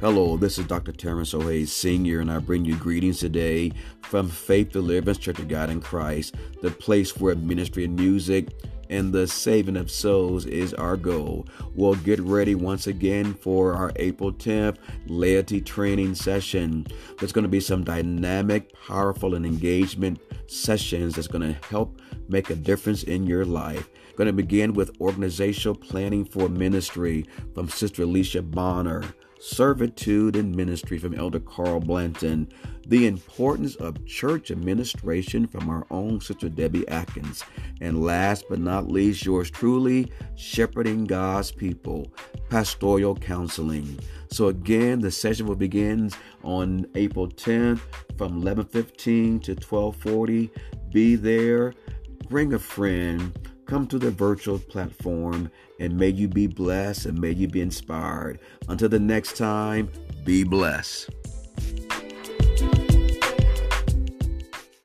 Hello, this is Dr. Terrence O'Hay Sr., and I bring you greetings today from Faith Deliverance Church of God in Christ, the place where ministry and music and the saving of souls is our goal. We'll get ready once again for our April 10th laity training session. There's going to be some dynamic, powerful, and engagement sessions that's going to help make a difference in your life. Going to begin with organizational planning for ministry from Sister Alicia Bonner. Servitude and Ministry from Elder Carl Blanton, The Importance of Church Administration from our own Sister Debbie Atkins, and last but not least, yours truly, Shepherding God's People, Pastoral Counseling. So again, the session will begin on April 10th from 11:15 to 12:40. Be there, bring a friend Come to the virtual platform and may you be blessed and may you be inspired. Until the next time, be blessed.